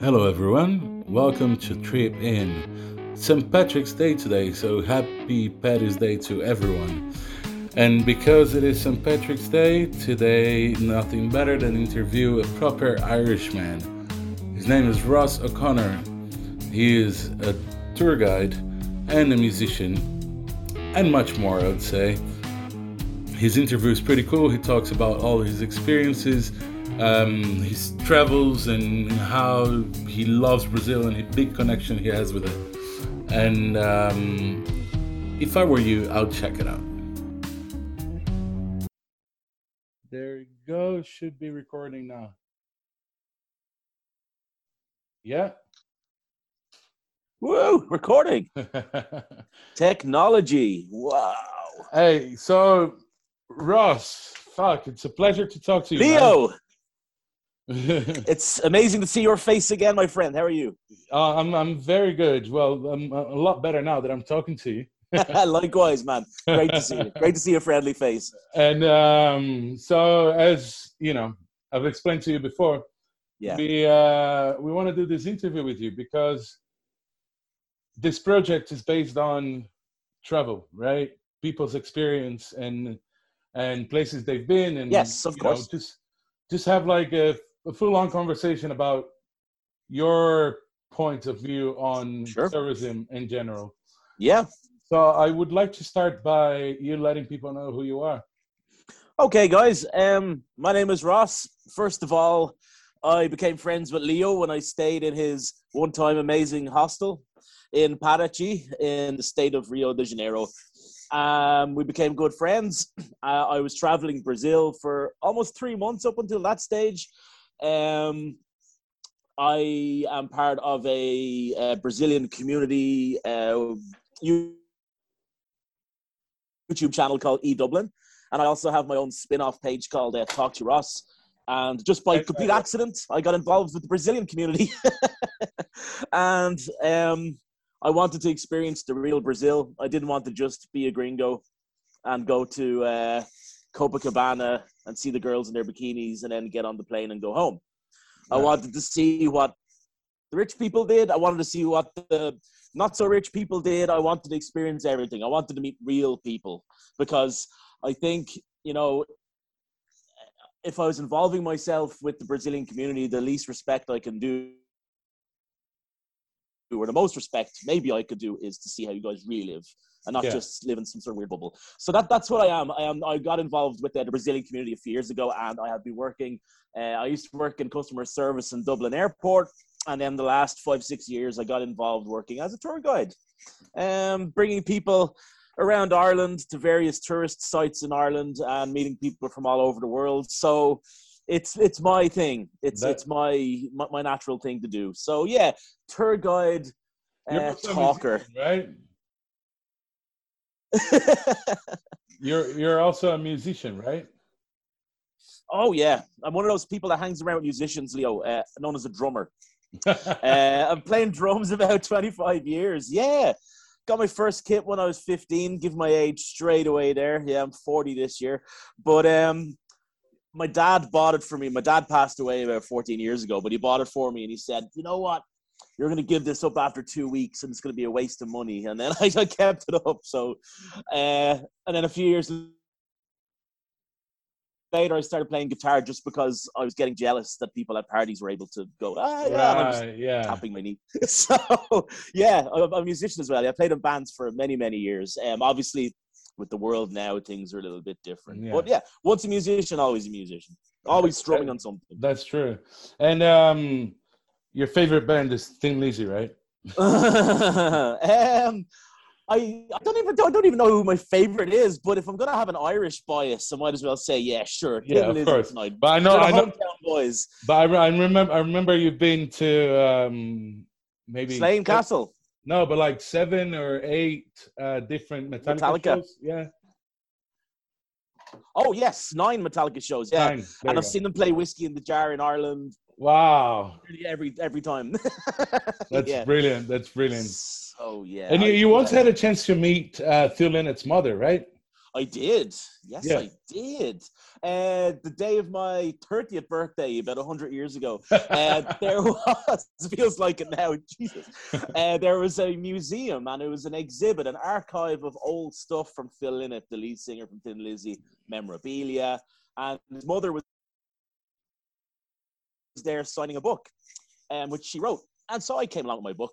Hello, everyone. Welcome to Trip In. St. Patrick's Day today, so happy Paddy's Day to everyone. And because it is St. Patrick's Day, today nothing better than interview a proper Irishman. His name is Ross O'Connor. He is a tour guide and a musician, and much more, I would say. His interview is pretty cool. He talks about all his experiences um, his travels and how he loves Brazil and the big connection he has with it. And um, if I were you, I'll check it out. There you go. Should be recording now. Yeah. Woo! Recording. Technology. Wow. Hey, so Ross, fuck, it's a pleasure to talk to you. Leo. it's amazing to see your face again, my friend. How are you? Uh, I'm I'm very good. Well, I'm a lot better now that I'm talking to you. Likewise, man. Great to see you. Great to see your friendly face. And um, so, as you know, I've explained to you before. Yeah. We uh, we want to do this interview with you because this project is based on travel, right? People's experience and and places they've been, and yes, of course. Know, just just have like a a full on conversation about your point of view on sure. tourism in general. Yeah. So I would like to start by you letting people know who you are. Okay, guys. Um, my name is Ross. First of all, I became friends with Leo when I stayed in his one-time amazing hostel in Paraty in the state of Rio de Janeiro. Um, we became good friends. Uh, I was traveling Brazil for almost three months up until that stage. Um, I am part of a, a Brazilian community uh, YouTube channel called E Dublin, and I also have my own spin-off page called uh, Talk to Ross. And just by complete accident, I got involved with the Brazilian community, and um, I wanted to experience the real Brazil. I didn't want to just be a gringo and go to uh, Copacabana and see the girls in their bikinis and then get on the plane and go home. Yeah. I wanted to see what the rich people did. I wanted to see what the not so rich people did. I wanted to experience everything. I wanted to meet real people because I think, you know, if I was involving myself with the Brazilian community, the least respect I can do or the most respect maybe I could do is to see how you guys really live and not yeah. just live in some sort of weird bubble. So that that's what I am. I am. I got involved with the, the Brazilian community a few years ago, and I have been working. Uh, I used to work in customer service in Dublin Airport, and then the last five six years, I got involved working as a tour guide, um, bringing people around Ireland to various tourist sites in Ireland and meeting people from all over the world. So it's it's my thing. It's that, it's my, my, my natural thing to do. So yeah, tour guide, uh, talker, right? you're you're also a musician, right? Oh yeah, I'm one of those people that hangs around with musicians, Leo, uh, known as a drummer. uh, I'm playing drums about 25 years. Yeah, got my first kit when I was 15. Give my age straight away there. Yeah, I'm 40 this year, but um, my dad bought it for me. My dad passed away about 14 years ago, but he bought it for me, and he said, "You know what? You're going to give this up after two weeks and it's going to be a waste of money. And then I, kept it up. So, uh, and then a few years later, I started playing guitar just because I was getting jealous that people at parties were able to go, ah, yeah, right, yeah. tapping my knee. so, yeah, I'm a musician as well. I played in bands for many, many years. Um, obviously, with the world now, things are a little bit different. Yeah. But yeah, once a musician, always a musician. Always strumming on something. That's true. And um, your favorite band is Thin Lizzy, right? um, I, I don't even I don't even know who my favorite is, but if I'm gonna have an Irish bias, I might as well say yeah, sure. Yeah, of course. Tonight. But I know, I know, boys. But I, I remember, I remember you've been to um, maybe Slane Castle. No, but like seven or eight uh, different Metallica, Metallica. shows. Yeah. Oh yes, nine Metallica shows. Yeah, nine. and I've go. seen them play Whiskey in the Jar in Ireland. Wow. Every every time. That's yeah. brilliant. That's brilliant. Oh yeah. And you, you once had a chance to meet uh, Phil Lynott's mother, right? I did. Yes, yeah. I did. uh, the day of my 30th birthday, about 100 years ago, uh, there was, feels like it now, Jesus. Uh, there was a museum and it was an exhibit, an archive of old stuff from Phil Lynott, the lead singer from Thin Lizzy, memorabilia. And his mother was there signing a book, um, which she wrote. And so I came along with my book.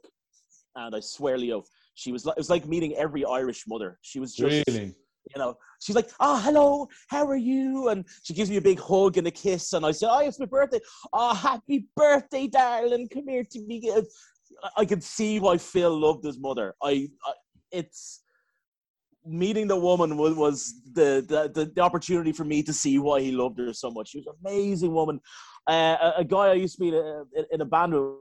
And I swear, Leo, she was like, it was like meeting every Irish mother. She was just. Really? you know, she's like, "Oh, hello, how are you?" And she gives me a big hug and a kiss, and I say, "Oh, ah, it's my birthday. Oh, happy birthday, darling. Come here to me." I can see why Phil loved his mother. I, I it's meeting the woman was, was the, the, the opportunity for me to see why he loved her so much. She was an amazing woman. Uh, a, a, guy I used to be in a, in a band with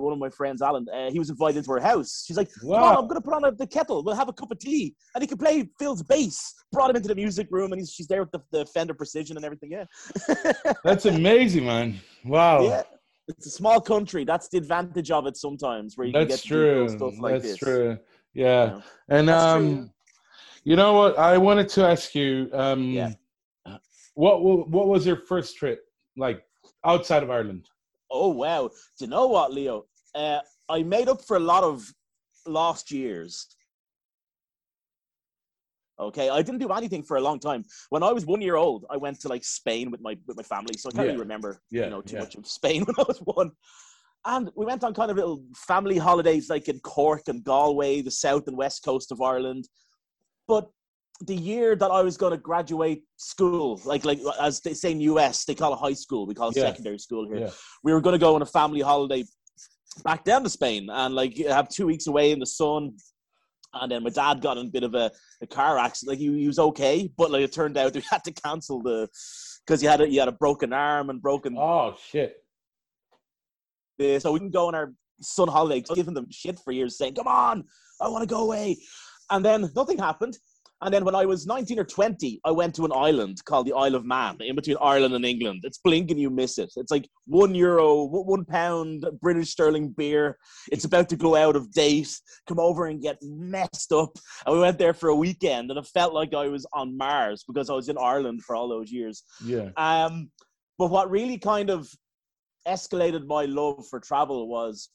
one of my friends, Alan, uh, he was invited into her house. She's like, wow. On, I'm going to put on a, the kettle. We'll have a cup of tea. And he can play Phil's bass. Brought him into the music room, and he's, she's there with the, the Fender Precision and everything. Yeah. That's amazing, man. Wow. Yeah. It's a small country. That's the advantage of it sometimes, where you That's can get true. stuff like That's this. true. Yeah. And, um, true. you know what? I wanted to ask you, um, yeah. What, what was your first trip like outside of Ireland? Oh wow! Do you know what, Leo? uh, I made up for a lot of lost years. Okay, I didn't do anything for a long time. When I was one year old, I went to like Spain with my with my family, so I can't Yeah. really remember Yeah, you know too yeah. much of Spain when I was one. And we went on kind of little family holidays, like in Cork and Galway, the south and west coast of Ireland. But the year that I was going to graduate school, like like as they say in US, they call it high school. We call it Yeah. secondary school here Yeah. we were going to go on a family holiday back down to Spain and like have two weeks away in the sun. And then my dad got in a bit of a, a car accident. Like he, he was okay, but like it turned out we had to cancel the because he had a he had a broken arm and broken. Oh shit! this. So we can go on our sun holiday, giving them shit for years, saying, "Come on, I want to go away," and then nothing happened. And then when I was 19 or 20, I went to an island called the Isle of Man, in between Ireland and England. It's blink and you miss it. It's like one euro, one one pound British sterling beer. It's about to go out of date. Come over and get messed up. And we went there for a weekend, and it felt like I was on Mars because I was in Ireland for all those years. Yeah. Um, but what really kind of escalated my love for travel was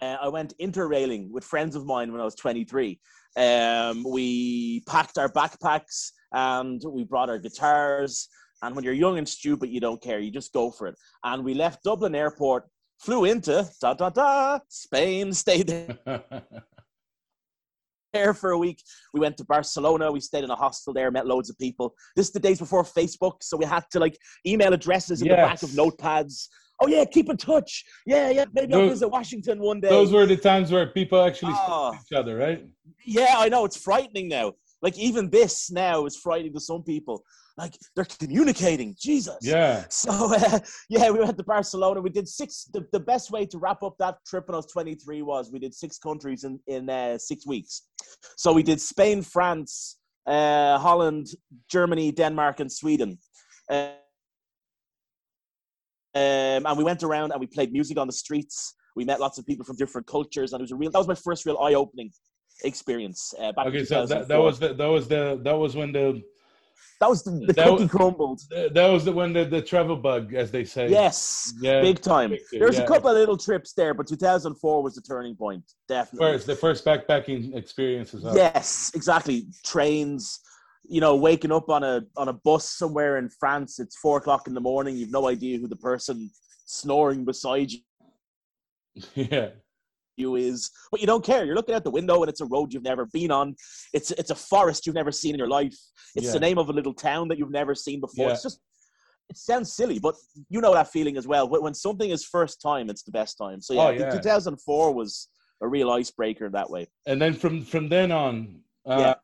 uh, I went interrailing with friends of mine when I was 23. Um, we packed our backpacks and we brought our guitars. And when you're young and stupid, you don't care. You just go for it. And we left Dublin Airport, flew into da da da Spain, stayed there there for a week. We went to Barcelona. We stayed in a hostel there, met loads of people. This is the days before Facebook, so we had to like email addresses in the back of notepads. Oh yeah, keep in touch. Yeah, yeah. Maybe I'll Those- visit Washington one day. Those were the times where people actually Oh. spoke to each other, right? Yeah, I know. It's frightening now. Like even this now is frightening to some people. Like they're communicating. Jesus. Yeah. So uh, yeah, we went to Barcelona. We did six. The, the best way to wrap up that trip when I was 23 was we did six countries in in uh, six weeks. So we did Spain, France, uh, Holland, Germany, Denmark, and Sweden. Uh, um, and we went around and we played music on the streets. We met lots of people from different cultures, and it was a real. That was my first real eye-opening experience. Uh, Okay, so that, that was the that was the that was when the that was the, the that cookie was- crumbled. that was the when the, the travel bug, as they say. Yes, Yeah. big time. There was yeah. a couple of little trips there, but 2004 was the turning point, definitely. First, the first backpacking experience as well. Yes, exactly. Trains, you know, waking up on a on a bus somewhere in France. It's four o'clock in the morning. You've no idea who the person snoring beside you yeah. you is, but you don't care. You're looking out the window and it's a road you've never been on. It's it's a forest you've never seen in your life. It's Yeah. the name of a little town that you've never seen before. Yeah. It's just. It sounds silly, but you know that feeling as well. When something is first time, it's the best time. So yeah, Oh, yeah. 2004 was a real icebreaker that way. And then from from then on, uh, Yeah.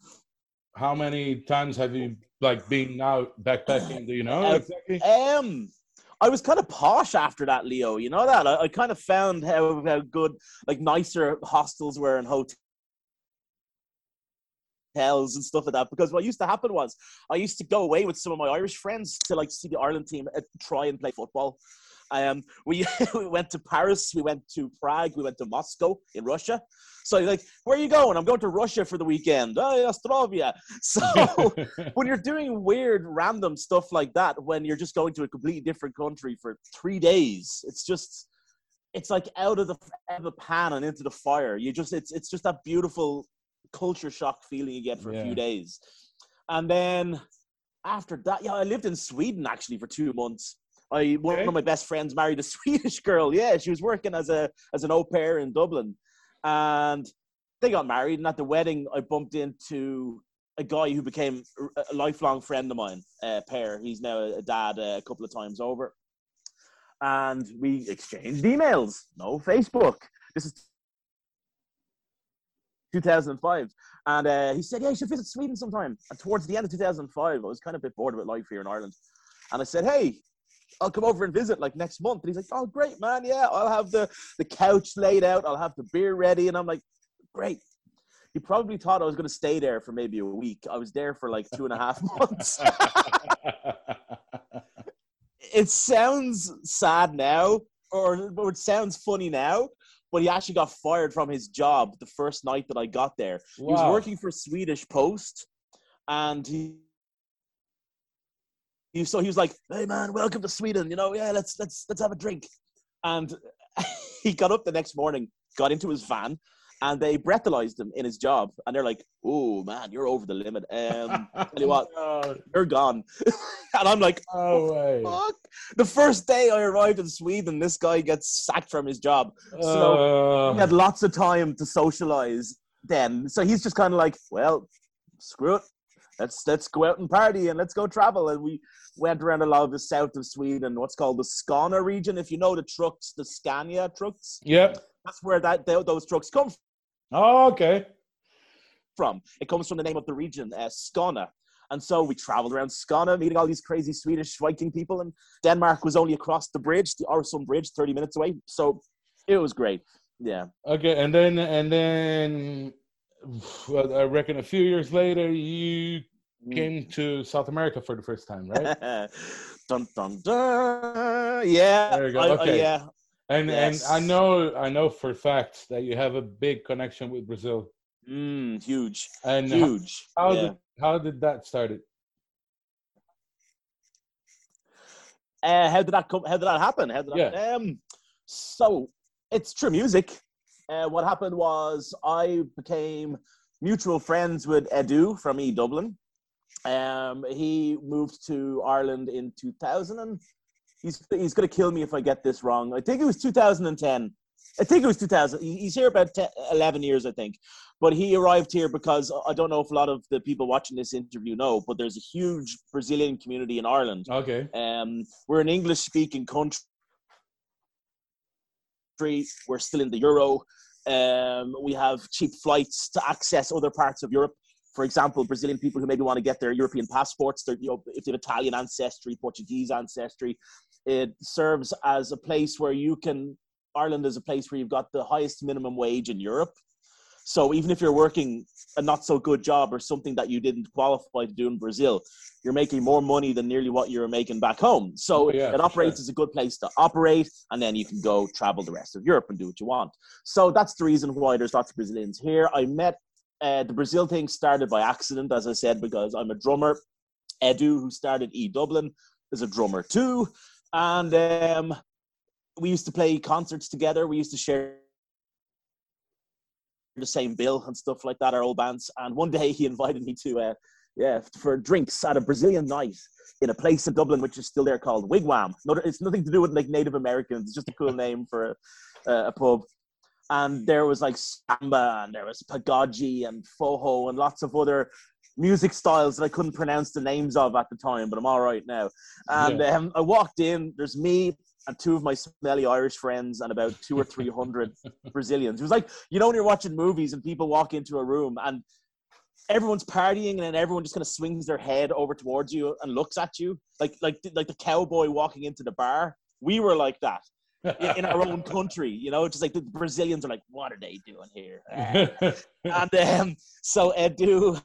How many times have you like been out backpacking? Do you know exactly? Um, I was kind of posh after that, Leo. You know that I, I kind of found how, how good, like nicer hostels were and hotels and stuff like that. Because what used to happen was I used to go away with some of my Irish friends to like see the Ireland team uh, try and play football. Um, we we went to Paris, we went to Prague, we went to Moscow in Russia. So you're like, where are you going? I'm going to Russia for the weekend. Oh, Ostrovia. So when you're doing weird, random stuff like that, when you're just going to a completely different country for three days, it's just it's like out of the out of the pan and into the fire. You just it's it's just that beautiful culture shock feeling you get for Yeah. a few days. And then after that, yeah, I lived in Sweden actually for two months. I one Okay. of my best friends married a Swedish girl. Yeah, she was working as a as an au pair in Dublin, and they got married. And at the wedding, I bumped into a guy who became a- a lifelong friend of mine. Uh, pair. He's now a dad uh, a couple of times over, and we exchanged emails. No Facebook. This is 2005. And uh, he said, Yeah, you should visit Sweden sometime. And towards the end of 2005, I was kind of a bit bored with life here in Ireland. And I said, Hey, I'll come over and visit like next month. And he's like, Oh, great, man. Yeah, I'll have the, the couch laid out, I'll have the beer ready. And I'm like, Great. He probably thought I was going to stay there for maybe a week. I was there for like two and a half months. it sounds sad now, or, or it sounds funny now, but he actually got fired from his job the first night that I got there. He was working for Swedish Post, and he. He, so he was like, "Hey man, welcome to Sweden. You know, yeah, let's let's let's have a drink." And he got up the next morning, got into his van, and they breathalyzed him in his job. And they're like, "Oh man, you're over the limit. Um, tell you what, No, you're gone." and I'm like, no way. fuck. The first day I arrived in Sweden, this guy gets sacked from his job. Uh, He had lots of time to socialize then. So he's just kind of like, well, screw it. Let's let's go out and party and let's go travel. And we went around a lot of the south of Sweden, what's called the Skåne region. If you know the trucks, the Scania trucks, yep. that's where that tho- those trucks come Oh, okay. from. It comes from the name of the region, uh, Skåne. And so we traveled around Skåne, meeting all these crazy Swedish Viking people. And Denmark was only across the bridge, the Øresund Bridge, 30 minutes away. So it was great. Yeah. Okay, and then and then, I reckon a few years later, you. Came to South America for the first time, right? dun dun dun. Yeah. There you go, I- I- okay. yeah. And Yes. and I know I know for a fact that you have a big connection with Brazil. Mm, huge. And Huge. how yeah. did how did that start? It Uh, how did that come? How did that happen? How did that, um, so it's true music. Uh, what happened was I became mutual friends with Edu from E Dublin. Um, he moved to Ireland in 2000. And he's he's gonna kill me if I get this wrong. I think it was 2010. I think it was 2000. He's here about 10, 11 years, I think. But he arrived here because I don't know if a lot of the people watching this interview know, but there's a huge Brazilian community in Ireland. okay. Um, we're an English speaking country. We're still in the euro. Um, we have cheap flights to access other parts of Europe. For example, Brazilian people who maybe want to get their European passports, they're, you know, if they have Italian ancestry, Portuguese ancestry, it serves as a place where you can. Ireland is a place where you've got the highest minimum wage in Europe. So even if you're working a not so good job or something that you didn't qualify to do in Brazil, you're making more money than nearly what you're making back home. So Oh, yeah, it operates as a good place to operate, and then you can go travel the rest of Europe and do what you want. So that's the reason why there's lots of Brazilians here. I met uh, the Brazil thing started by accident, as I said, because I'm a drummer. Edu, who started E Dublin, is a drummer too, and um, we used to play concerts together. We used to share the same bill and stuff like that, our old bands. And one day he invited me to, uh, yeah, for drinks at a Brazilian night in a place in Dublin, which is still there called Wigwam. No, it's nothing to do with like Native Americans. It's just a cool name for a, a pub. And there was like samba and there was pagode and forró and lots of other music styles that I couldn't pronounce the names of at the time, but I'm all right now. And Yeah. um, I walked in. There's me and two of my smelly Irish friends and about two or three hundred Brazilians. It was like you know when you're watching movies and people walk into a room and everyone's partying and then everyone just kind of swings their head over towards you and looks at you like like like the cowboy walking into the bar. We were like that in our own country, you know, just like the Brazilians are like, what are they doing here? and um, so Edu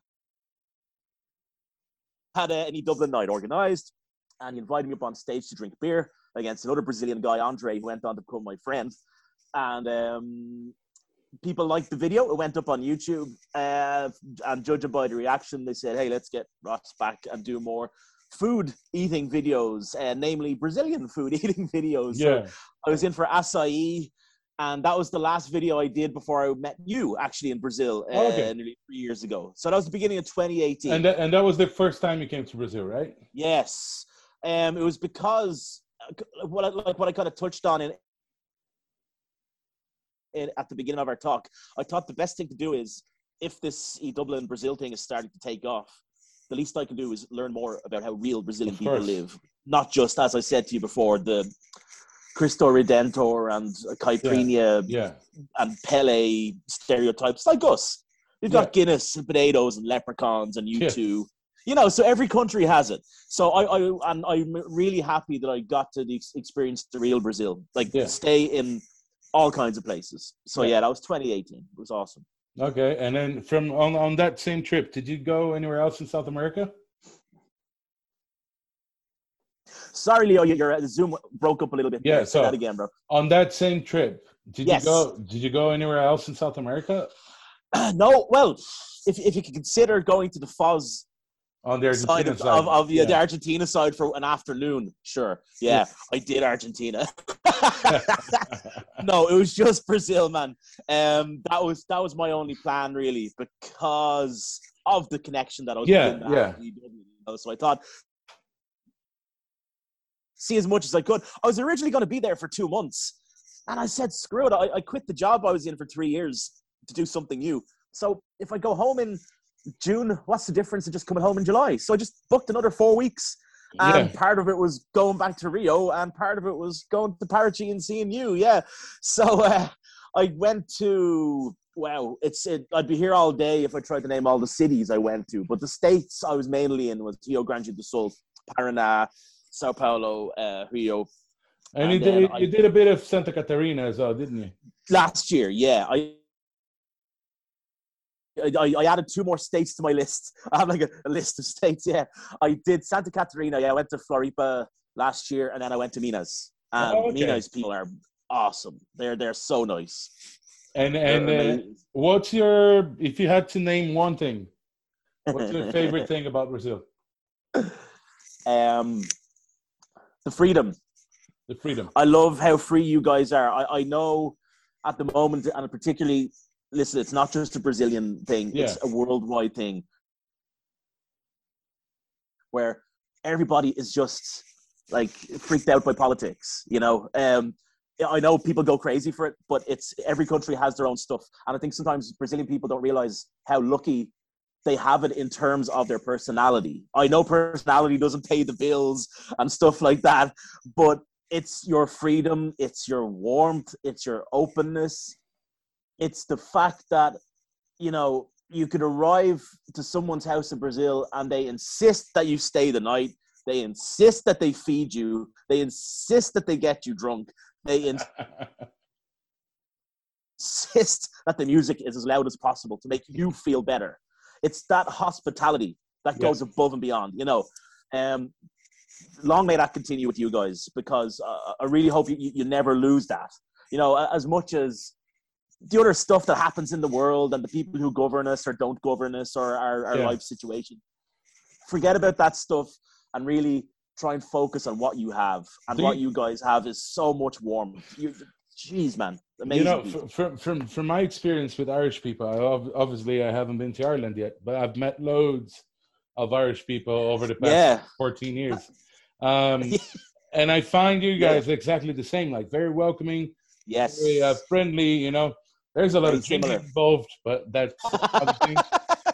had a, any Dublin night organized, and he invited me up on stage to drink beer. against another Brazilian guy, Andre, who went on to become my friend. And um, people liked the video. It went up on YouTube, uh, and judging by the reaction, they said, "Hey, let's get Ross back and do more food eating videos, uh, namely Brazilian food eating videos." Yeah. So I was in for acai, and that was the last video I did before I met you, actually in Brazil, uh, Okay. nearly three years ago. So that was the beginning of 2018. And that, and that was the first time you came to Brazil, right? Yes, um, it was because uh, what I, like what I kind of touched on in, in at the beginning of our talk. I thought the best thing to do is if this e Dublin Brazil thing is starting to take off, the least I can do is learn more about how real Brazilian people live, not just as I said to you before the Cristo Redentor and Caipirinha Yeah. and Pele stereotypes like us. We've got Guinness and potatoes and leprechauns and you Yeah. two. You know, so every country has it. So I, I and I'm really happy that I got to the, experience the real Brazil, like Yeah. stay in all kinds of places. So Yeah. yeah, that was 2018. It was awesome. Okay. And then from on, on that same trip, did you go anywhere else in South America? Sorry, Leo, your your uh, Zoom broke up a little bit. Yeah. Say so- that again, bro. On that same trip, did Yes. you go? Did you go anywhere else in South America? no, well, if if you could consider going to the Foz On the side Argentina of, side, of, of yeah, the Argentina side for an afternoon, sure. Yeah, I did Argentina. no, it was just Brazil, man. Um, that was that was my only plan really because of the connection that I was Yeah, yeah. EW, So I thought see as much as I could. I was originally going to be there for two months, and I said, "Screw it!" I, I quit the job I was in for three years to do something new. So if I go home in June, what's the difference of just coming home in July? So I just booked another four weeks. And yeah. part of it was going back to Rio, and part of it was going to Paraty and seeing you. Yeah. So uh, I went to, wow, it's it, I'd be here all day if I tried to name all the cities I went to. But the states I was mainly in was Rio Grande do Sul, Paraná, Sao Paulo, uh, Rio. And you and then did I- you did a bit of Santa Catarina as well, didn't you? Last year, yeah. I I, I added two more states to my list. I have like a, a list of states. Yeah, I did Santa Catarina. Yeah, I went to Floripa last year, and then I went to Minas. And Oh, okay. Minas people are awesome. They're they're so nice. And and uh, what's your if you had to name one thing, what's your favorite thing about Brazil? um, the freedom. The freedom. I love how free you guys are. I, I know at the moment, and particularly, listen, it's not just a Brazilian thing, it's a worldwide thing where everybody is just like freaked out by politics, you know? Um, I know people go crazy for it, but it's every country has their own stuff. And I think sometimes Brazilian people don't realize how lucky they have it in terms of their personality. I know personality doesn't pay the bills and stuff like that, but it's your freedom, it's your warmth, it's your openness, it's the fact that you know you could arrive to someone's house in Brazil and they insist that you stay the night. They insist that they feed you. They insist that they get you drunk. They insist that the music is as loud as possible to make you feel better. It's that hospitality that Yeah. goes above and beyond. You know, um, long may that continue with you guys because uh, I really hope you, you you never lose that. You know, as much as the other stuff that happens in the world and the people who govern us or don't govern us or our, our Yeah. life situation, forget about that stuff and really try and focus on what you have. And what you- you guys have is so much warmth. You, jeez, man, you know, from from from my experience with Irish people, I, obviously I haven't been to Ireland yet, but I've met loads of Irish people over the past yeah, 14 years. Um, and I find you Yeah. guys exactly the same, like very welcoming, yes. very uh, friendly. You know, there's a lot of similar. involved, but that's other things.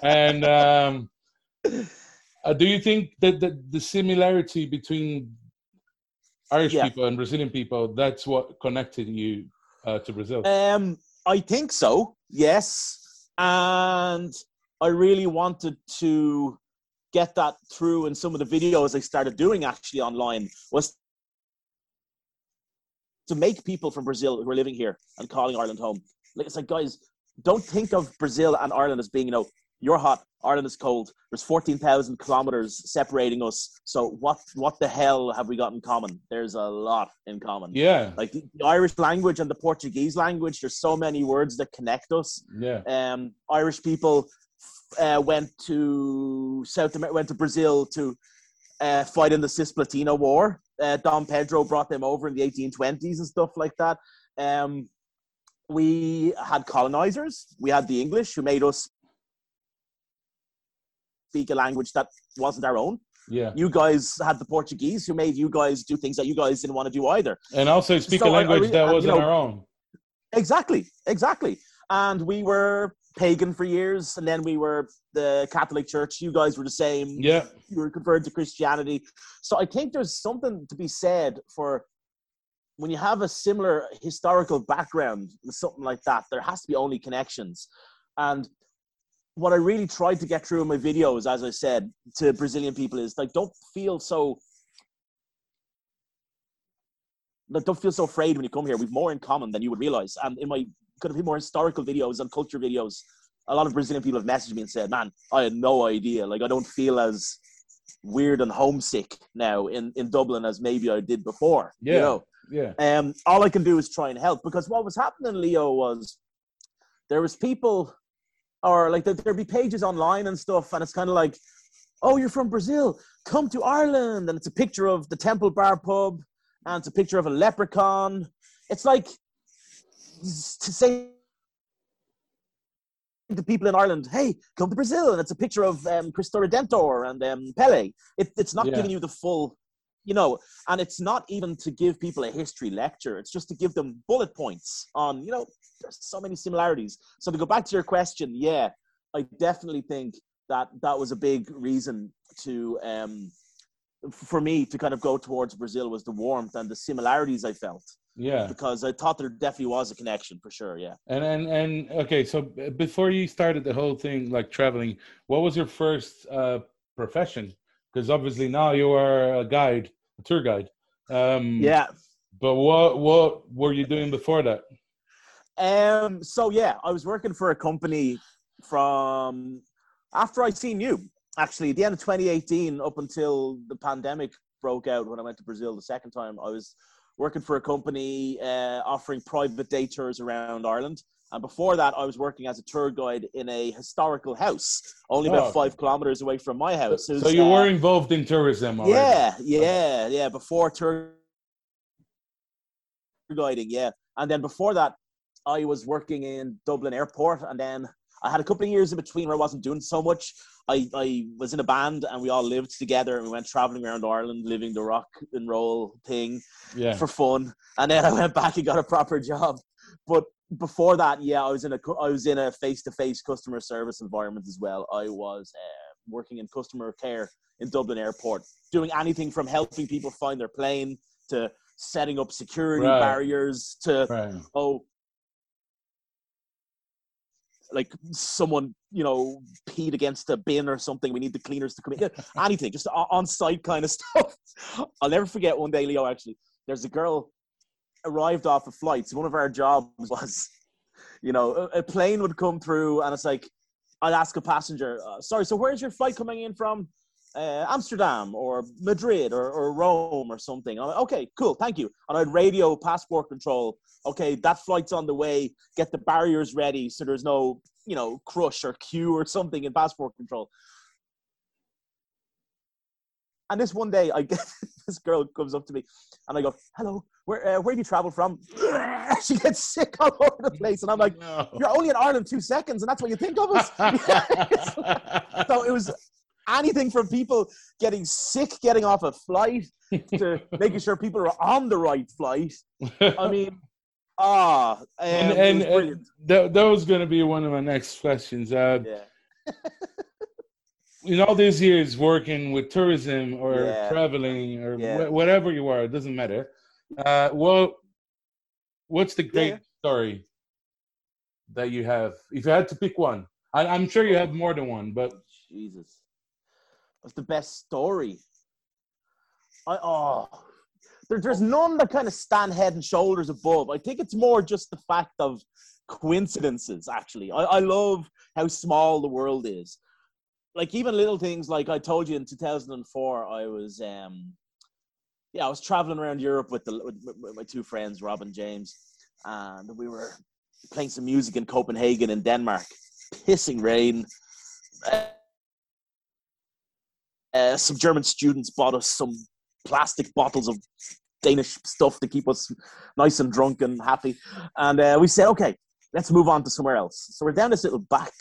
And um, uh, do you think that the, the similarity between Irish Yeah. people and Brazilian people that's what connected you uh, to Brazil? Um, I think so. Yes, and I really wanted to get that through in some of the videos I started doing actually online was to make people from Brazil who are living here and calling Ireland home. Like it's like, guys, don't think of Brazil and Ireland as being, you know, You're hot. Ireland is cold. There's 14,000 kilometers separating us. So what what the hell have we got in common? There's a lot in common. Yeah. Like the, the Irish language and the Portuguese language, there's so many words that connect us. Yeah. Um, Irish people uh, went to South America, went to Brazil to uh, fight in the Cisplatina War. Uh, Dom Pedro brought them over in the 1820s and stuff like that. Um, we had colonizers. We had the English who made us speak a language that wasn't our own. Yeah. You guys had the Portuguese who made you guys do things that you guys didn't want to do either. And also speak So a I- I language really- that wasn't know- our own. Exactly, exactly. And we were pagan for years, and then we were the Catholic Church. You guys were the same. Yeah. You were converted to Christianity. So I think there's something to be said for when you have a similar historical background something like that. There has to be only connections. And what I really tried to get through in my videos, as I said to Brazilian people, is like, don't feel so. Like, don't feel so afraid when you come here. We've more in common than you would realize. And in my kind of more historical videos and culture videos, a lot of Brazilian people have messaged me and said, "Man, I had no idea. Like, I don't feel as weird and homesick now in in Dublin as maybe I did before." You Yeah. know? Yeah. um, all I can do is try and help because what was happening, Leo, was there was people, or like there- there'd be pages online and stuff, and it's kind of like, oh, you're from Brazil, come to Ireland, and it's a picture of the Temple Bar pub, and it's a picture of a leprechaun. It's like to say to people in Ireland, hey, come to Brazil, and it's a picture of um, Cristo Redentor and um, Pele. It, it's not Yeah. giving you the full, you know, and it's not even to give people a history lecture. It's just to give them bullet points on, you know, there's so many similarities. So to go back to your question, yeah, I definitely think that that was a big reason to, um, for me to kind of go towards Brazil was the warmth and the similarities I felt Yeah. because I thought there definitely was a connection for sure. Yeah. And and and okay, so before you started the whole thing, like traveling, what was your first uh, profession? Because obviously now you are a guide, a tour guide. Um, Yeah. But what what were you doing before that? Um. So yeah, I was working for a company from after I seen you. Actually, at the end of 2018, up until the pandemic broke out when I went to Brazil the second time, I was working for a company uh, offering private day tours around Ireland. And before that, I was working as a tour guide in a historical house, only about Oh. five kilometers away from my house. It So was, you uh, were involved in tourism already. yeah, yeah, yeah. Before tour guiding, yeah. And then before that, I was working in Dublin Airport, and then I had a couple of years in between where I wasn't doing so much. I, I was in a band, and we all lived together, and we went traveling around Ireland, living the rock and roll thing Yeah. for fun. And then I went back and got a proper job. But before that, yeah, I was in a I was in a face to face customer service environment as well. I was uh, working in customer care in Dublin Airport, doing anything from helping people find their plane to setting up security Right. barriers to Right. oh like someone you know peed against a bin or something we need the cleaners to come in anything just on site kind of stuff i'll never forget one day leo actually there's a girl arrived off a flight so one of our jobs was you know a, a plane would come through and it's like i'd ask a passenger uh, sorry so where's your flight coming in from uh, Amsterdam or Madrid or, or Rome or something. Like, okay, cool, thank you. And I'd radio passport control. Okay, that flight's on the way. Get the barriers ready so there's no, you know, crush or queue or something in passport control. And this one day, I get this girl comes up to me, and I go, "Hello, where uh, where do you travel from?" she gets sick all over the place, and I'm like, No. "You're only in Ireland two seconds, and that's what you think of us." so it was anything from people getting sick getting off a flight to making sure people are on the right flight. I mean, ah, um, and, it and, and that, that was going to be one of my next questions. Uh, yeah. in all these years working with tourism or Yeah. traveling or Yeah. wh- whatever you are, it doesn't matter. Uh, well, what's the great yeah. story that you have? If you had to pick one, I, I'm sure you have more than one, but Jesus. What's the best story? I oh there, there's none that kind of stand head and shoulders above. I think it's more just the fact of coincidences. Actually, I, I love how small the world is. Like even little things like I told you in 2004, I was um, yeah, I was traveling around Europe with the with, with my two friends, Rob and James, and we were playing some music in Copenhagen in Denmark. Pissing rain. Uh, some German students bought us some plastic bottles of Danish stuff to keep us nice and drunk and happy. And uh, we said, okay, let's move on to somewhere else. So we're down this little back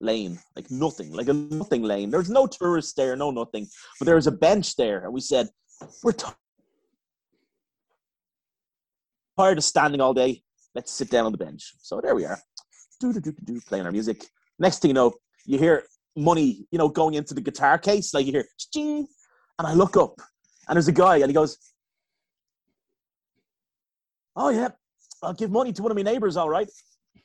lane, like nothing, like a nothing lane. There's no tourists there, no nothing. But there was a bench there. And we said, we're t- tired of standing all day. Let's sit down on the bench. So there we are, do do do do playing our music. Next thing you know, you hear money, you know, going into the guitar case. Like you hear, Ching! and I look up, and there's a guy, and he goes, "Oh yeah, I'll give money to one of my neighbors, all right."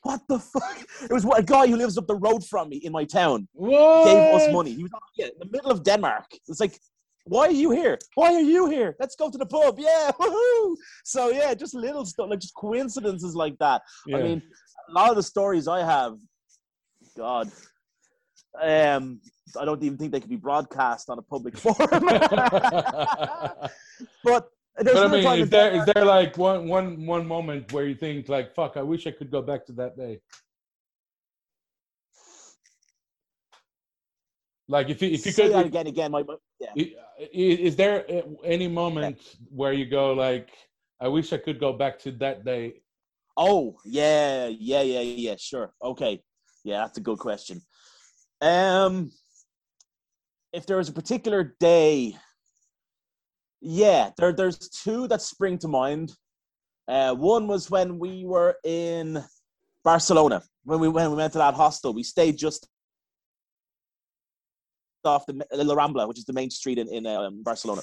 What the fuck? It was a guy who lives up the road from me in my town. What? Gave us money. He was yeah, in the middle of Denmark. It's like, why are you here? Why are you here? Let's go to the pub. Yeah, woohoo! So yeah, just little stuff, like just coincidences like that. Yeah. I mean, a lot of the stories I have, God, um, I don't even think they could be broadcast on a public forum. but there's but I mean, is in there is there like one one one moment where you think like, fuck, I wish I could go back to that day? Like if you if you Say could, that again, again. My, yeah. is there any moment where you go like, I wish I could go back to that day? Oh, yeah, yeah, yeah, yeah, sure. Okay. Yeah, that's a good question. Um if there was a particular day, yeah, there there's two that spring to mind. Uh one was when we were in Barcelona, when we when we went to that hostel. We stayed just off the La Rambla, which is the main street in, in um, Barcelona.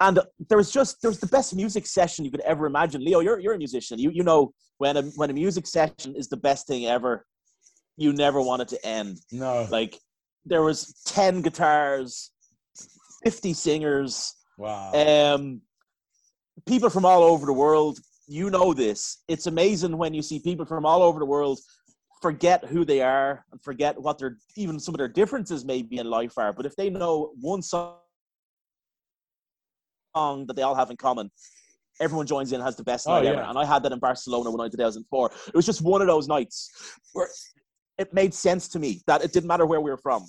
And there was just there was the best music session you could ever imagine. Leo, you're you're a musician. You you know when a when a music session is the best thing ever, you never want it to end. No. Like there was ten guitars, fifty singers, wow. um, people from all over the world. You know this. It's amazing when you see people from all over the world forget who they are and forget what their even some of their differences maybe in life are. But if they know one song that they all have in common, everyone joins in and has the best Oh, night yeah. ever. And I had that in Barcelona when I 2004. It was just one of those nights where it made sense to me that it didn't matter where we were from,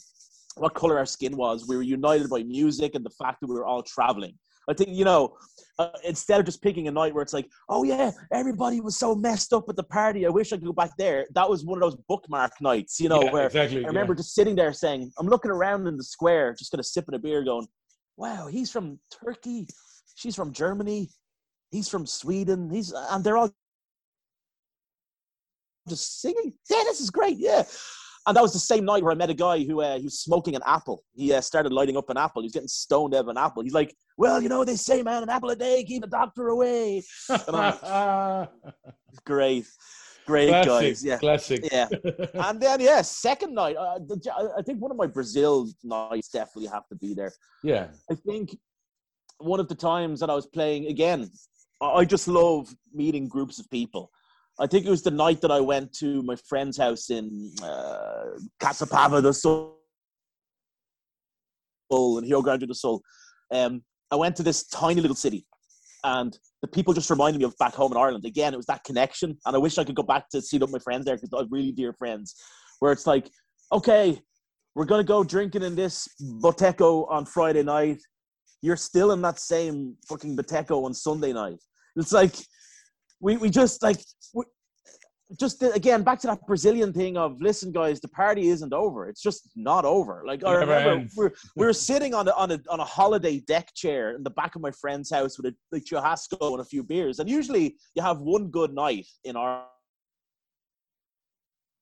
what color our skin was. We were united by music and the fact that we were all traveling. I think you know, uh, instead of just picking a night where it's like, oh yeah, everybody was so messed up at the party. I wish I could go back there. That was one of those bookmark nights, you know, Yeah, where exactly. I remember just sitting there saying, I'm looking around in the square, just kind of sipping a beer, going, wow, he's from Turkey, she's from Germany, he's from Sweden, he's and they're all just singing. Yeah, this is great. Yeah. And that was the same night where I met a guy who uh, he was smoking an apple. He uh, started lighting up an apple. He was getting stoned out of an apple. He's like, "Well, you know, they say, man, an apple a day keep the doctor away." And I'm like, great, great classic, guys. Yeah, classic. yeah. And then yeah, second night. Uh, I- think one of my Brazil nights definitely have to be there. yeah. I think one of the times that I was playing again, I just love meeting groups of people. I think it was the night that I went to my friend's house in uh, Caçapava do Sul in Rio Grande do Sul. Um, I went to this tiny little city, and the people just reminded me of back home in Ireland. Again, it was that connection, and I wish I could go back to see my friends there because have really dear friends. Where it's like, okay, we're gonna go drinking in this Boteco on Friday night. You're still in that same fucking Boteco on Sunday night. It's like we we just like we, just the- again back to that Brazilian thing of listen, guys, the party isn't over. It's just not over. Like I remember we're we were sitting on a on a on a holiday deck chair in the back of my friend's house with a like churrasco and a few beers. And usually you have one good night in our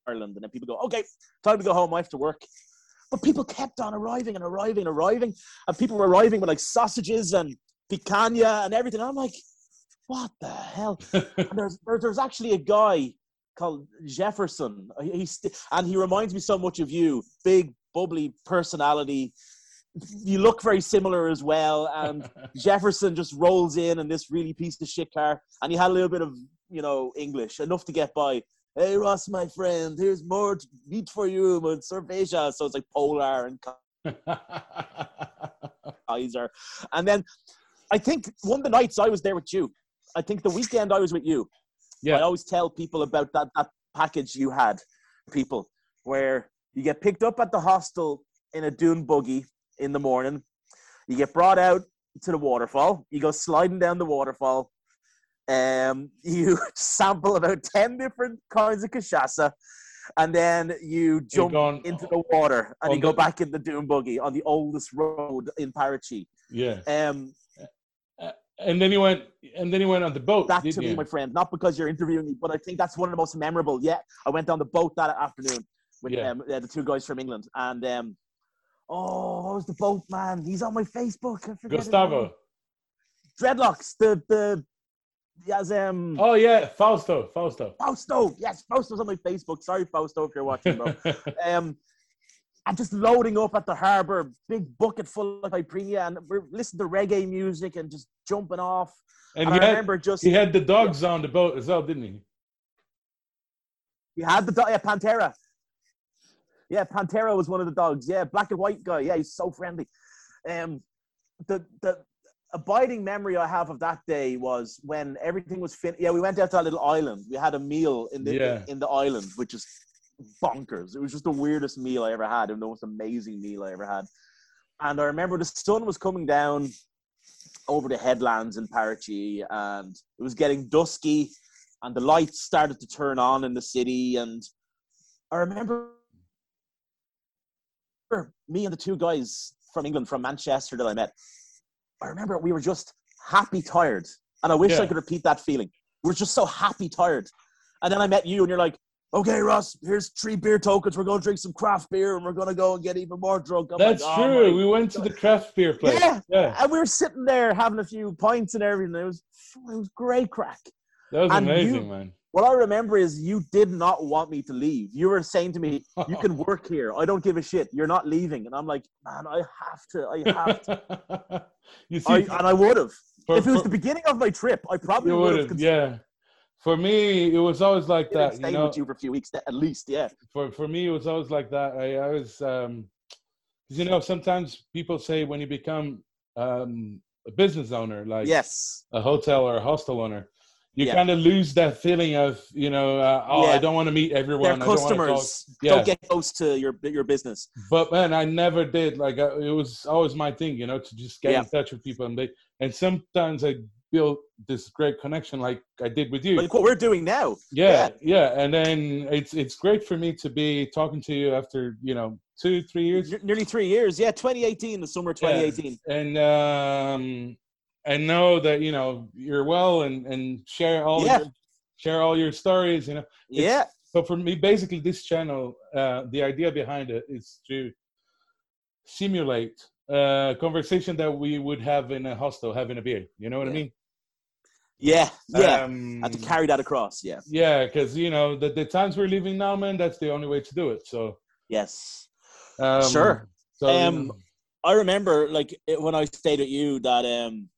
Ireland, and then people go, okay, time to go home. I have to work. But people kept on arriving and arriving and arriving, and people were arriving with like sausages and picanha and everything. I'm like, what the hell? And there's there, there's actually a guy called Jefferson. He's and he reminds me so much of you. Big bubbly personality, you look very similar as well. And Jefferson just rolls in in this really piece of shit car, and he had a little bit of you know English enough to get by. Hey Ross, my friend, here's more meat for you, and cerveza. So it's like Polar and Kaiser. And then I think one of the nights I was there with you. I think the weekend I was with you. Yeah. I always tell people about that that package you had, people, where you get picked up at the hostel in a dune buggy in the morning. You get brought out to the waterfall. You go sliding down the waterfall. Um, you sample about ten different kinds of cachaça, and then you jump gone into the water and on you go the- back in the dune buggy on the oldest road in Paraty. yeah. Um, And then he went. And then he went on the boat. that to me, you? my friend, not because you're interviewing me, but I think that's one of the most memorable. Yeah, I went on the boat that afternoon with Yeah. um, the two guys from England, and um, oh, what was the boat man? He's on my Facebook. I forget Gustavo. Dreadlocks. The the yes um Oh yeah, Fausto. Fausto. Fausto. Yes, Fausto's on my Facebook. Sorry, Fausto, if you're watching, bro. um, I'm just loading up at the harbour, big bucket full of Iprenia, and we're listening to reggae music and just jumping off. and And, I had, remember just he had the dogs on the boat as well, didn't he? he had the dog, yeah, Pantera. Yeah, Pantera was one of the dogs. Yeah, black and white guy. Yeah, he's so friendly. Um, the the abiding memory I have of that day was when everything was finished. Yeah, we went out to a little island. We had a meal in the Yeah. in the island, which is bonkers. It was just the weirdest meal I ever had, and the most amazing meal I ever had. And I remember the sun was coming down over the headlands in Paraty, and it was getting dusky, and the lights started to turn on in the city. And I remember me and the two guys from England, from Manchester, that I met. I remember we were just happy tired, and I wish Yeah. I could repeat that feeling. We were just so happy tired. And then I met you, and you're like, "Okay, Ross, here's three beer tokens. We're going to drink some craft beer, and we're going to go and get even more drunk." I'm That's like, "Oh true. We went to the craft beer place. Yeah. yeah. and we were sitting there having a few pints and everything. It was it was great crack. That was And you- amazing, man. What I remember is you did not want me to leave. You were saying to me, "You can work here. I don't give a shit. You're not leaving." And I'm like, "Man, I have to. I have to." you see, I, and I would have. If it was the beginning of my trip, I probably would have, yeah. For me, it was always like that. You know, with you for a few weeks at least. Yeah. for for me, it was always like that. I, I was, um, you know, sometimes people say when you become um, a business owner, like Yes. a hotel or a hostel owner, you Yeah. kind of lose that feeling of, you know, uh, oh, I don't want to meet everyone. Their I don't customers Yeah. don't get close to your your business. But man, I never did. Like uh, it was always my thing, you know, to just get Yeah. in touch with people, and they and sometimes I build this great connection, like I did with you. Like what we're doing now. yeah, yeah, and then it's it's great for me to be talking to you after you know two three years, Ne- Nearly three years. Yeah, 2018, the summer of 2018. and um and know that you know you're well and and share all Yeah. your, share all your stories, you know. Yeah. So for me, basically, this channel, uh, the idea behind it is to simulate a conversation that we would have in a hostel having a beer. You know what I mean? Yeah. Yeah. Um, Had to carry that across. Yeah. yeah, because you know the, the times we're living now, man. That's the only way to do it. So Yes. um, Sure. So Um, I remember like when I stayed at you that um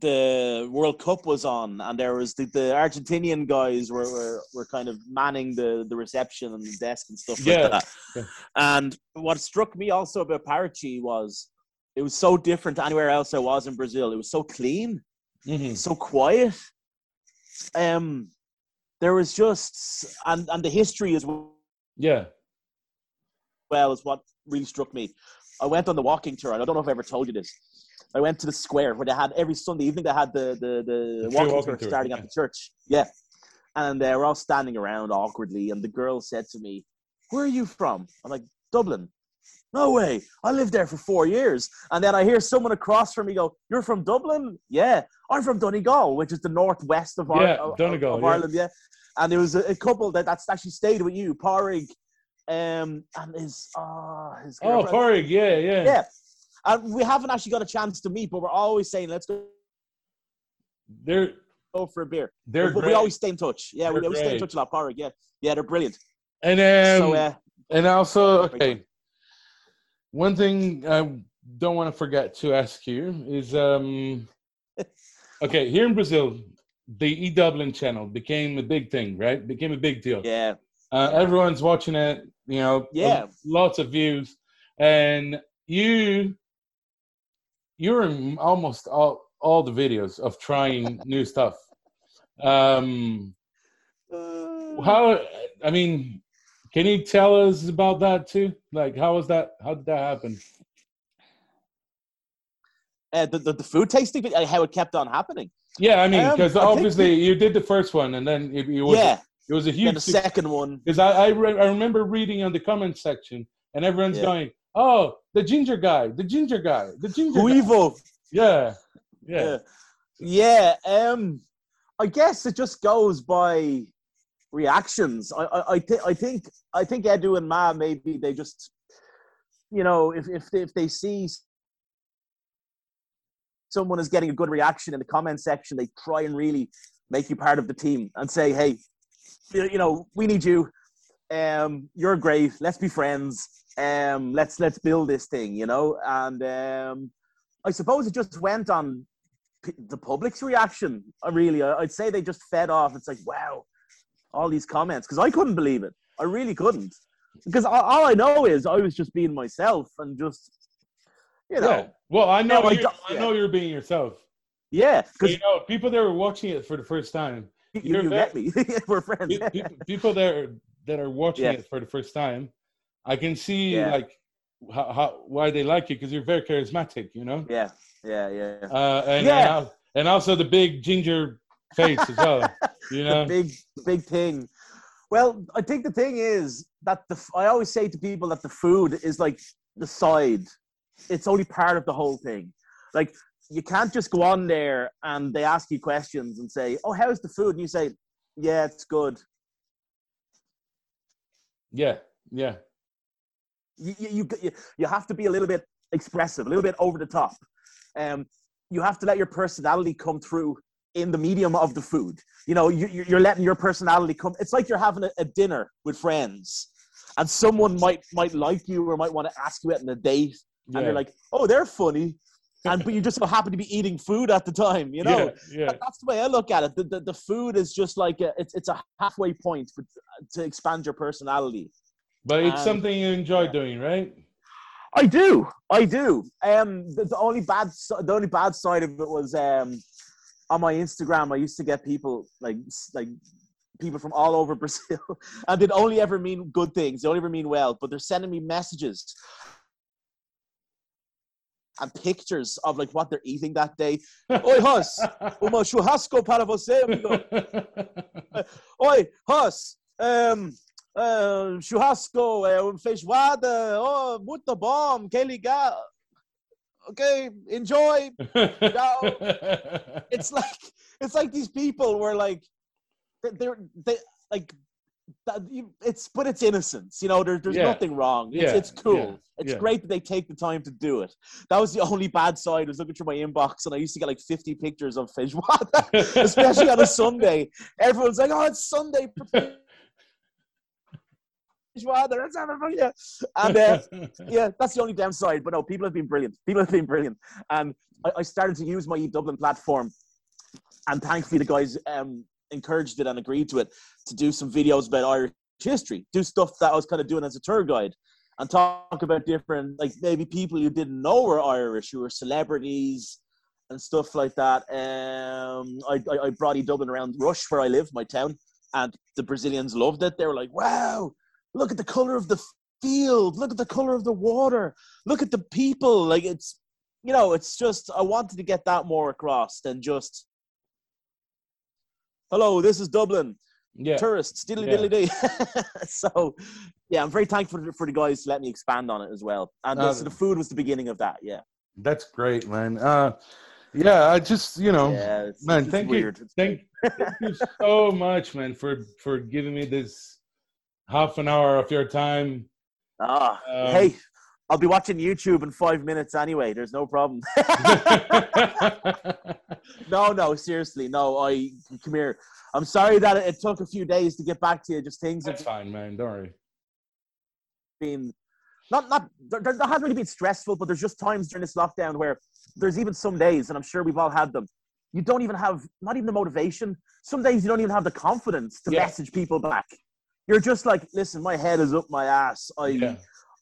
the World Cup was on and there was the, the Argentinian guys were, were were kind of manning the the reception and the desk and stuff Yeah. like that. And what struck me also about Paraty was it was so different to anywhere else I was in Brazil. It was so clean, mhm. so quiet. Um, there was just and and the history as well yeah, well is what really struck me. I went on the walking tour, and I don't know if I ever told you this. I went to the square where they had every Sunday evening they had the the, the, The walking, walking tour tour, starting yeah. at the church. Yeah, and they we're all standing around awkwardly, and the girl said to me, "Where are you from?" I'm like, "Dublin." No way! I lived there for four years, and then I hear someone across from me go, "You're from Dublin?" Yeah, I'm from Donegal, which is the northwest of, Ar- Yeah, of- Donegal, of yeah. Ireland. Yeah, and there was a, couple that that's actually stayed with you, Parig, um, and his uh, his Oh, Parig, yeah, yeah, Yeah. And we haven't actually got a chance to meet, but we're always saying, let's go They're go for a beer. they're but great. we always stay in touch. Yeah, we They're always stay in touch a lot. Parag, yeah. Yeah, they're brilliant. and um, so, uh, And also, okay, one thing I don't want to forget to ask you is um okay here in Brazil, the E Dublin channel became a big thing, right? Became a big deal. Yeah. Uh, everyone's watching it. You know, Yeah. lots of views, and you you're in almost all all the videos of trying new stuff. Um, Uh, how? I mean, can you tell us about that too? Like, how was that? How did that happen? uh, the, the, the food tasting, how it kept on happening. Yeah, I mean, Um, because think obviously you did the first one, and then it, it was yeah. it was a Then huge the second one. because I I, re- I remember reading on the comment section, and everyone's Yeah. going, "Oh, the ginger guy, the ginger guy, the ginger guy." Ruivo. Yeah, yeah, Yeah. Yeah. Um, I guess it just goes by reactions. I, I, I, th- I think, I think Edu and Ma maybe they just, you know, if if they, if they see someone is getting a good reaction in the comment section, they try and really make you part of the team and say, hey, you know, we need you. Um, you're great. Let's be friends. Um, let's let's build this thing, you know. And um, I suppose it just went on the public's reaction. I really, I'd say they just fed off. It's like, wow, all these comments because I couldn't believe it. I really couldn't because all, all I know is I was just being myself and just, you know, yeah. Well, I know I you're, don't- I know you're being yourself. yeah. Because you know, people that are watching it for the first time, you, you're you met me. We're friends. pe- people, people that are that are watching Yeah. it for the first time, I can see Yeah. like how, how why they like you because you're very charismatic, you know. yeah, yeah, yeah. Uh, and, Yeah. and and also the big ginger face as well. You know. the big big thing well i think the thing is that the I always say to people that the food is like the side it's only part of the whole thing like you can't just go on there and they ask you questions and say oh how's the food and you say yeah it's good Yeah. Yeah. you, you, you, you have to be a little bit expressive, a little bit over the top. Um, you have to let your personality come through in the medium of the food. You know, you, you're letting your personality come. It's like you're having a, a dinner with friends, and someone might might like you or might want to ask you out on a date, Yeah. and you're like, "Oh, they're funny," and but you just so happen to be eating food at the time. You know, yeah. Yeah. That's the way I look at it. The, the, the food is just like a, it's it's a halfway point for, to expand your personality. But it's Um, something you enjoy doing, right? I do, I do. Um, the, the only bad, the only bad side of it was um, on my Instagram. I used to get people like like people from all over Brazil, and they'd only ever mean good things. They only ever mean well, but they're sending me messages and pictures of like what they're eating that day. Oi, Hus, uma churrasco para você, amigo. Oi, Ross, um, uh, churrasco, é feijoada, oh, muito bom, quer ligar? Okay, enjoy. It's like it's like these people were like they- they're they like that you, it's but it's innocence, you know. There, there's Yeah. nothing wrong. It's, Yeah, it's cool. yeah, It's great that they take the time to do it. That was the only bad side. I was looking through my inbox and I used to get like 50 pictures of feijoada, especially on a Sunday. Everyone's like, "Oh, it's Sunday for feijoada." Let's have a fun, yeah." And uh, yeah, that's the only downside. But no, people have been brilliant. People have been brilliant, and I, I started to use my E Dublin platform, and thankfully the guys um, encouraged it and agreed to it to do some videos about Irish history, do stuff that I was kind of doing as a tour guide, and talk about different like maybe people you didn't know were Irish, who were celebrities and stuff like that. Um, I, I, I brought E Dublin around Rush, where I live, my town, and the Brazilians loved it. They were like, "Wow, look at the color of the field, look at the color of the water, look at the people." Like it's, you know, it's just I wanted to get that more across than just, "Hello, this is Dublin." yeah. tourists, diddly Yeah. diddly dee. so, yeah, I'm very thankful for, for the guys to let me expand on it as well. And Uh, so the food was the beginning of that. Yeah, That's great, man. Uh, yeah, I just you know, yeah, it's, man, it's thank weird. you, thank, thank you so much, man, for for giving me this half an hour of your time. Ah, Um, hey, I'll be watching YouTube in five minutes anyway. There's no problem. no, no, seriously, no. I come here. I'm sorry that it, it took a few days to get back to you. Just things have fine, man. Don't worry. been not not there, there hasn't really been stressful, but there's just times during this lockdown where there's even some days, and I'm sure we've all had them. You don't even have not even the motivation. Some days you don't even have the confidence to Yeah. message people back. You're just like, listen, my head is up my ass. I Yeah.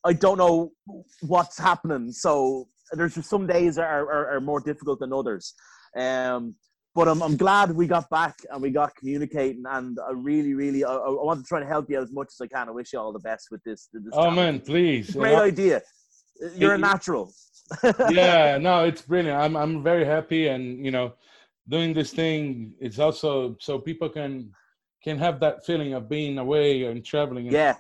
I don't know what's happening. So there's just some days are, are, are more difficult than others. Um, but I'm, I'm glad we got back and we got communicating. And I really, really, I, I want to try to help you as much as I can. I wish you all the best with this. this Oh man, please. great idea. You're a natural. yeah, no, it's brilliant. I'm I'm very happy, and you know, doing this thing it's also so people can can have that feeling of being away and traveling. And Yeah.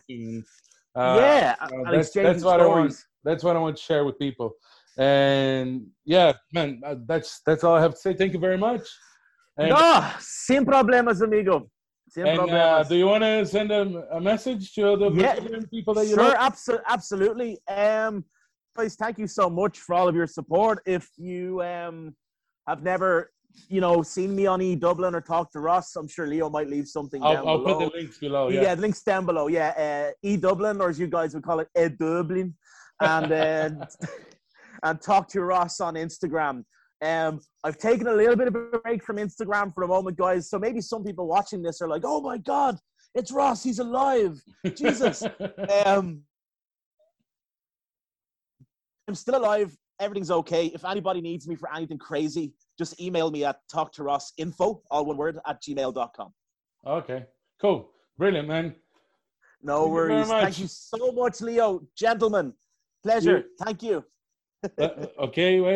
uh, yeah, uh, that's- that's what I want. That's what I want to share with people. And yeah, man, uh, that's that's all I have to say. Thank you very much. And, No, sin problemas, amigo. Sin and uh, problemas. do you want to send a, a message to the Yeah. People that you sure, love? abso- absolutely. Um, guys, thank you so much for all of your support. If you um have never, you know, seen me on E Dublin or talked to Ross, I'm sure Leo might leave something I'll, I'll below. put the links below. yeah. Yeah. links down below. Yeah, uh, E Dublin, or as you guys would call it, E Dublin, and uh, and talk to Ross on Instagram. Um, I've taken a little bit of a break from Instagram for a moment, guys. So maybe some people watching this are like, "Oh my God, it's Ross! He's alive!" Jesus. Um, I'm still alive. Everything's okay. If anybody needs me for anything crazy, just email me at talktorosinfo, all one word, at gmail.com. okay. Cool. Brilliant, man. No Thank worries. much. Thank you so much, Leo. Gentlemen, pleasure. Thank you. Uh, okay. Wait.